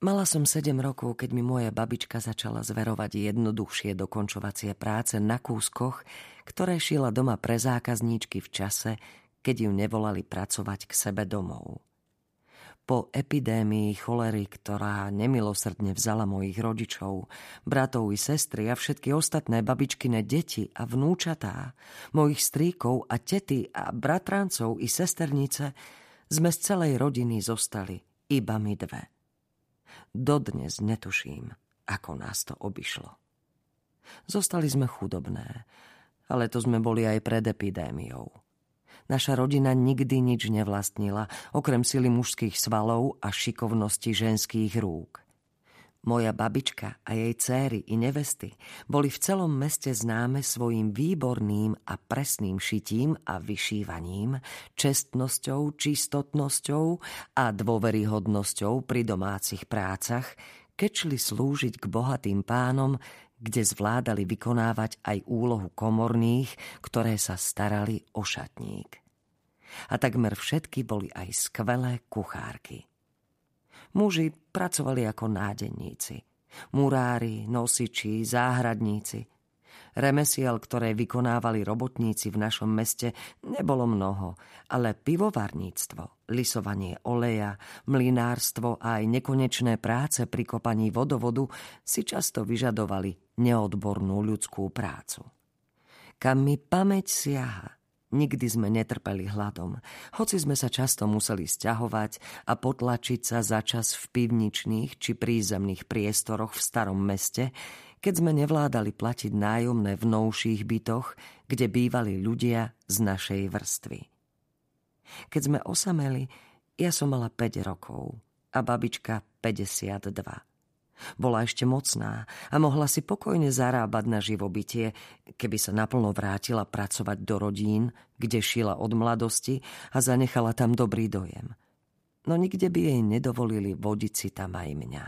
Mala som 7 rokov, keď mi moja babička začala zverovať jednoduchšie dokončovacie práce na kúskoch, ktoré šila doma pre zákazníčky v čase, keď ju nevolali pracovať k sebe domov. Po epidémii cholery, ktorá nemilosrdne vzala mojich rodičov, bratov i sestry a všetky ostatné babičkine deti a vnúčatá, mojich stríkov a tety a bratrancov i sesternice, sme z celej rodiny zostali iba my dve. Dodnes netuším, ako nás to obišlo. Zostali sme chudobné, ale to sme boli aj pred epidémiou. Naša rodina nikdy nič nevlastnila, okrem sily mužských svalov a šikovnosti ženských rúk. Moja babička a jej céry i nevesty boli v celom meste známe svojim výborným a presným šitím a vyšívaním, čestnosťou, čistotnosťou a dôveryhodnosťou pri domácich prácach, keď šli slúžiť k bohatým pánom, kde zvládali vykonávať aj úlohu komorných, ktoré sa starali o šatník. A takmer všetky boli aj skvelé kuchárky. Muži pracovali ako nádenníci. Murári, nosiči, záhradníci. Remesiel, ktoré vykonávali robotníci v našom meste, nebolo mnoho, ale pivovarníctvo, lisovanie oleja, mlinárstvo a aj nekonečné práce pri kopaní vodovodu si často vyžadovali neodbornú ľudskú prácu. Kam mi pamäť siaha, Nikdy sme netrpeli hladom, hoci sme sa často museli stiahovať a potlačiť sa za čas v pivničných či prízemných priestoroch v starom meste, keď sme nevládali platiť nájomné v novších bytoch, kde bývali ľudia z našej vrstvy. Keď sme osameli, ja som mala 5 rokov a babička 52. Bola ešte mocná a mohla si pokojne zarábať na živobytie, keby sa naplno vrátila pracovať do rodín, kde šila od mladosti a zanechala tam dobrý dojem. No nikde by jej nedovolili vodiť si tam aj mňa.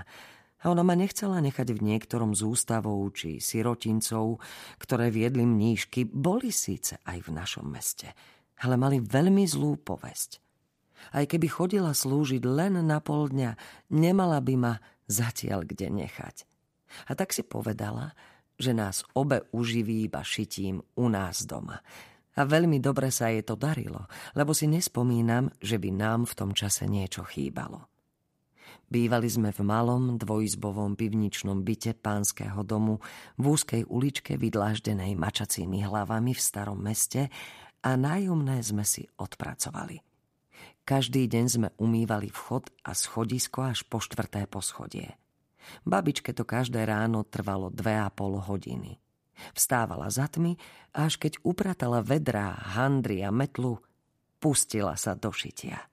A ona ma nechcela nechať v niektorom z ústavov či sirotincov, ktoré viedli mníšky, boli síce aj v našom meste, ale mali veľmi zlú povesť. Aj keby chodila slúžiť len na pol dňa, nemala by ma zatiaľ kde nechať. A tak si povedala, že nás obe uživí iba šitím u nás doma. A veľmi dobre sa jej to darilo, lebo si nespomínam, že by nám v tom čase niečo chýbalo. Bývali sme v malom dvojizbovom pivničnom byte pánskeho domu v úzkej uličke vydláždenej mačacími hlavami v starom meste a nájomné sme si odpracovali – každý deň sme umývali vchod a schodisko až po štvrté poschodie. Babičke to každé ráno trvalo dve a pol hodiny. Vstávala za tmy a až keď upratala vedrá, handry a metlu, pustila sa do šitia.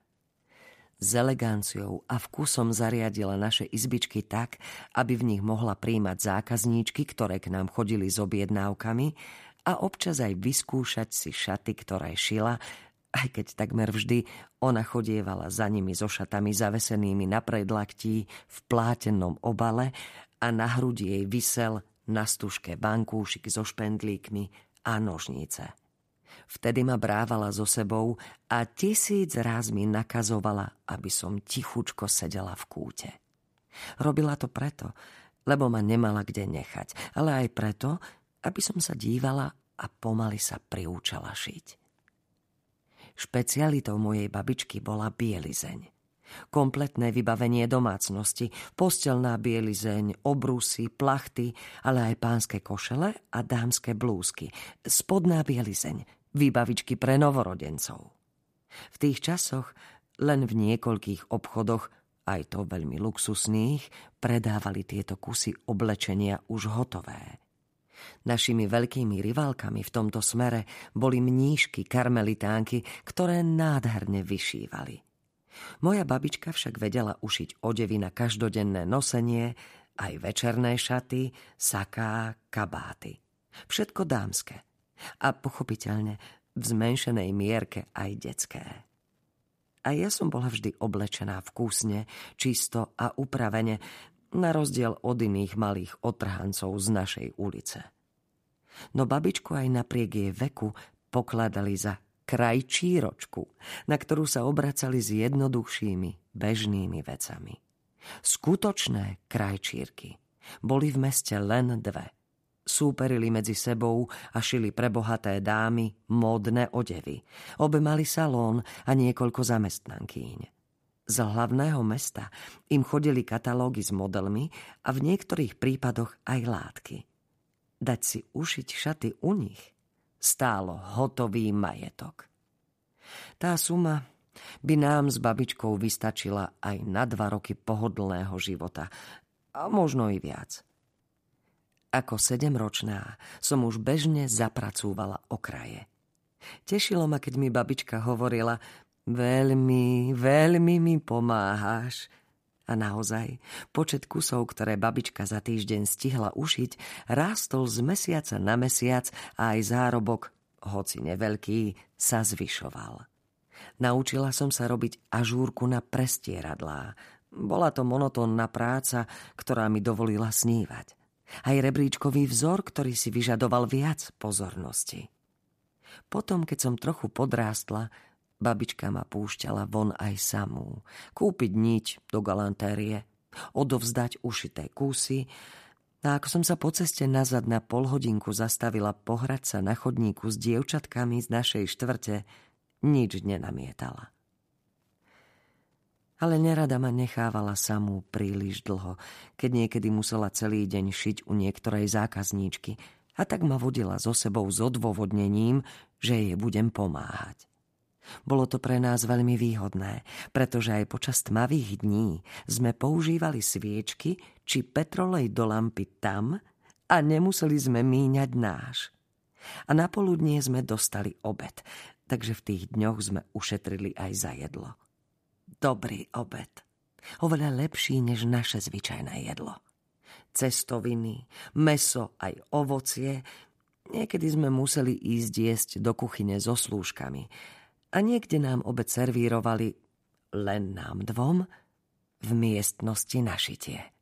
S eleganciou a vkusom zariadila naše izbičky tak, aby v nich mohla príjmať zákazníčky, ktoré k nám chodili s objednávkami a občas aj vyskúšať si šaty, ktoré šila aj keď takmer vždy ona chodievala za nimi so šatami zavesenými na predlaktí v plátenom obale a na hrudi jej vysel na stužke bankúšik so špendlíkmi a nožnice. Vtedy ma brávala so sebou a tisíc raz mi nakazovala, aby som tichučko sedela v kúte. Robila to preto, lebo ma nemala kde nechať, ale aj preto, aby som sa dívala a pomaly sa priúčala šiť. Špecialitou mojej babičky bola bielizeň. Kompletné vybavenie domácnosti, postelná bielizeň, obrusy, plachty, ale aj pánske košele a dámske blúzky, spodná bielizeň, výbavičky pre novorodencov. V tých časoch len v niekoľkých obchodoch, aj to veľmi luxusných, predávali tieto kusy oblečenia už hotové. Našimi veľkými rivalkami v tomto smere boli mníšky karmelitánky, ktoré nádherne vyšívali. Moja babička však vedela ušiť odevy na každodenné nosenie, aj večerné šaty, saká, kabáty. Všetko dámske. A pochopiteľne v zmenšenej mierke aj detské. A ja som bola vždy oblečená vkusne, čisto a upravene, na rozdiel od iných malých otrhancov z našej ulice. No babičku aj napriek jej veku pokladali za krajčíročku, na ktorú sa obracali s jednoduchšími, bežnými vecami. Skutočné krajčírky boli v meste len dve. Súperili medzi sebou a šili pre bohaté dámy módne odevy. Obe mali salón a niekoľko zamestnankýň. Z hlavného mesta im chodili katalógy s modelmi a v niektorých prípadoch aj látky. Dať si ušiť šaty u nich stálo hotový majetok. Tá suma by nám s babičkou vystačila aj na dva roky pohodlného života, a možno i viac. Ako sedemročná som už bežne zapracúvala okraje. Tešilo ma, keď mi babička hovorila, veľmi, veľmi mi pomáhaš. A naozaj, počet kusov, ktoré babička za týždeň stihla ušiť, rástol z mesiaca na mesiac a aj zárobok, hoci neveľký, sa zvyšoval. Naučila som sa robiť ažúrku na prestieradlá. Bola to monotónna práca, ktorá mi dovolila snívať. Aj rebríčkový vzor, ktorý si vyžadoval viac pozornosti. Potom, keď som trochu podrástla, babička ma púšťala von aj samú. Kúpiť niť do galantérie, odovzdať ušité kusy a ako som sa po ceste nazad na polhodinku zastavila pohrať sa na chodníku s dievčatkami z našej štvrte, nič nenamietala ale nerada ma nechávala samú príliš dlho, keď niekedy musela celý deň šiť u niektorej zákazníčky a tak ma vodila so sebou s odôvodnením, že jej budem pomáhať. Bolo to pre nás veľmi výhodné, pretože aj počas tmavých dní sme používali sviečky či petrolej do lampy tam a nemuseli sme míňať náš. A na poludnie sme dostali obed, takže v tých dňoch sme ušetrili aj za jedlo dobrý obed. Oveľa lepší než naše zvyčajné jedlo. Cestoviny, meso aj ovocie. Niekedy sme museli ísť jesť do kuchyne so slúžkami. A niekde nám obed servírovali len nám dvom v miestnosti našitie.